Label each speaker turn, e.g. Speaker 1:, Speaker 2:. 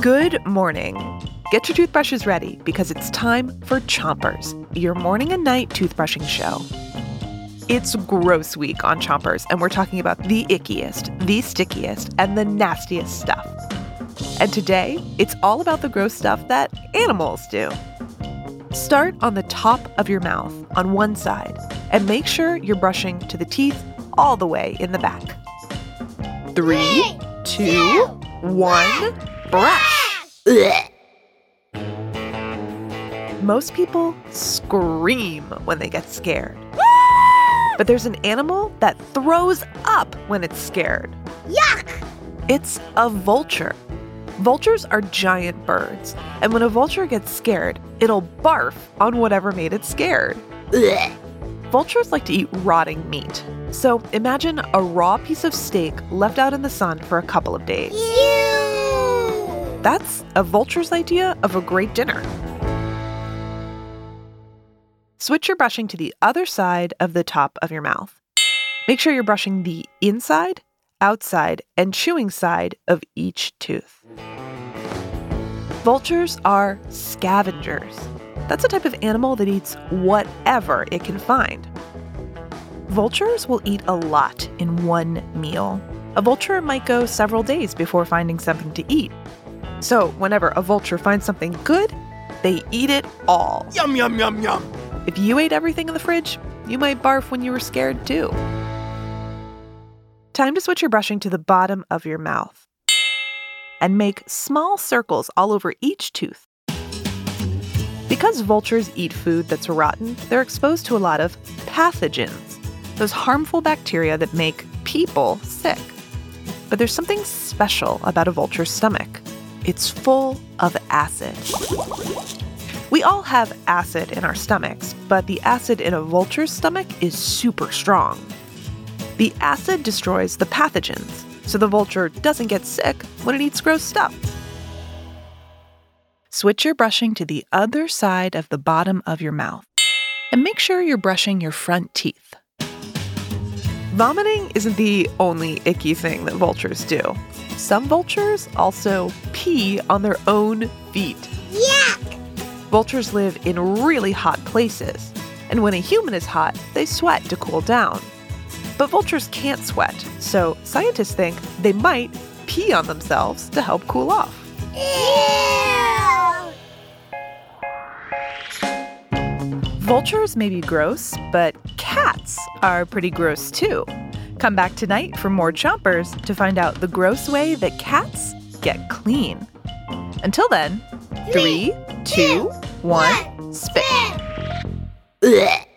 Speaker 1: Good morning. Get your toothbrushes ready because it's time for Chompers, your morning and night toothbrushing show. It's gross week on Chompers, and we're talking about the ickiest, the stickiest, and the nastiest stuff. And today, it's all about the gross stuff that animals do. Start on the top of your mouth on one side and make sure you're brushing to the teeth all the way in the back. Three, two, one, brush. Most people scream when they get scared. But there's an animal that throws up when it's scared.
Speaker 2: Yuck!
Speaker 1: It's a vulture. Vultures are giant birds, and when a vulture gets scared, it'll barf on whatever made it scared.
Speaker 2: Ugh.
Speaker 1: Vultures like to eat rotting meat. So imagine a raw piece of steak left out in the sun for a couple of days.
Speaker 2: Ew!
Speaker 1: That's a vulture's idea of a great dinner. Switch your brushing to the other side of the top of your mouth. Make sure you're brushing the inside, outside, and chewing side of each tooth. Vultures are scavengers. That's a type of animal that eats whatever it can find. Vultures will eat a lot in one meal. A vulture might go several days before finding something to eat. So, whenever a vulture finds something good, they eat it all.
Speaker 3: Yum, yum, yum, yum.
Speaker 1: If you ate everything in the fridge, you might barf when you were scared too. Time to switch your brushing to the bottom of your mouth and make small circles all over each tooth. Because vultures eat food that's rotten, they're exposed to a lot of pathogens, those harmful bacteria that make people sick. But there's something special about a vulture's stomach it's full of acid. We all have acid in our stomachs, but the acid in a vulture's stomach is super strong. The acid destroys the pathogens, so the vulture doesn't get sick when it eats gross stuff. Switch your brushing to the other side of the bottom of your mouth and make sure you're brushing your front teeth. Vomiting isn't the only icky thing that vultures do. Some vultures also pee on their own feet.
Speaker 2: Yuck!
Speaker 1: Vultures live in really hot places, and when a human is hot, they sweat to cool down. But vultures can't sweat, so scientists think they might pee on themselves to help cool off.
Speaker 2: Ew!
Speaker 1: Vultures may be gross, but cats are pretty gross too. Come back tonight for more Chompers to find out the gross way that cats get clean. Until then, three, two, one, spit.
Speaker 2: Ugh.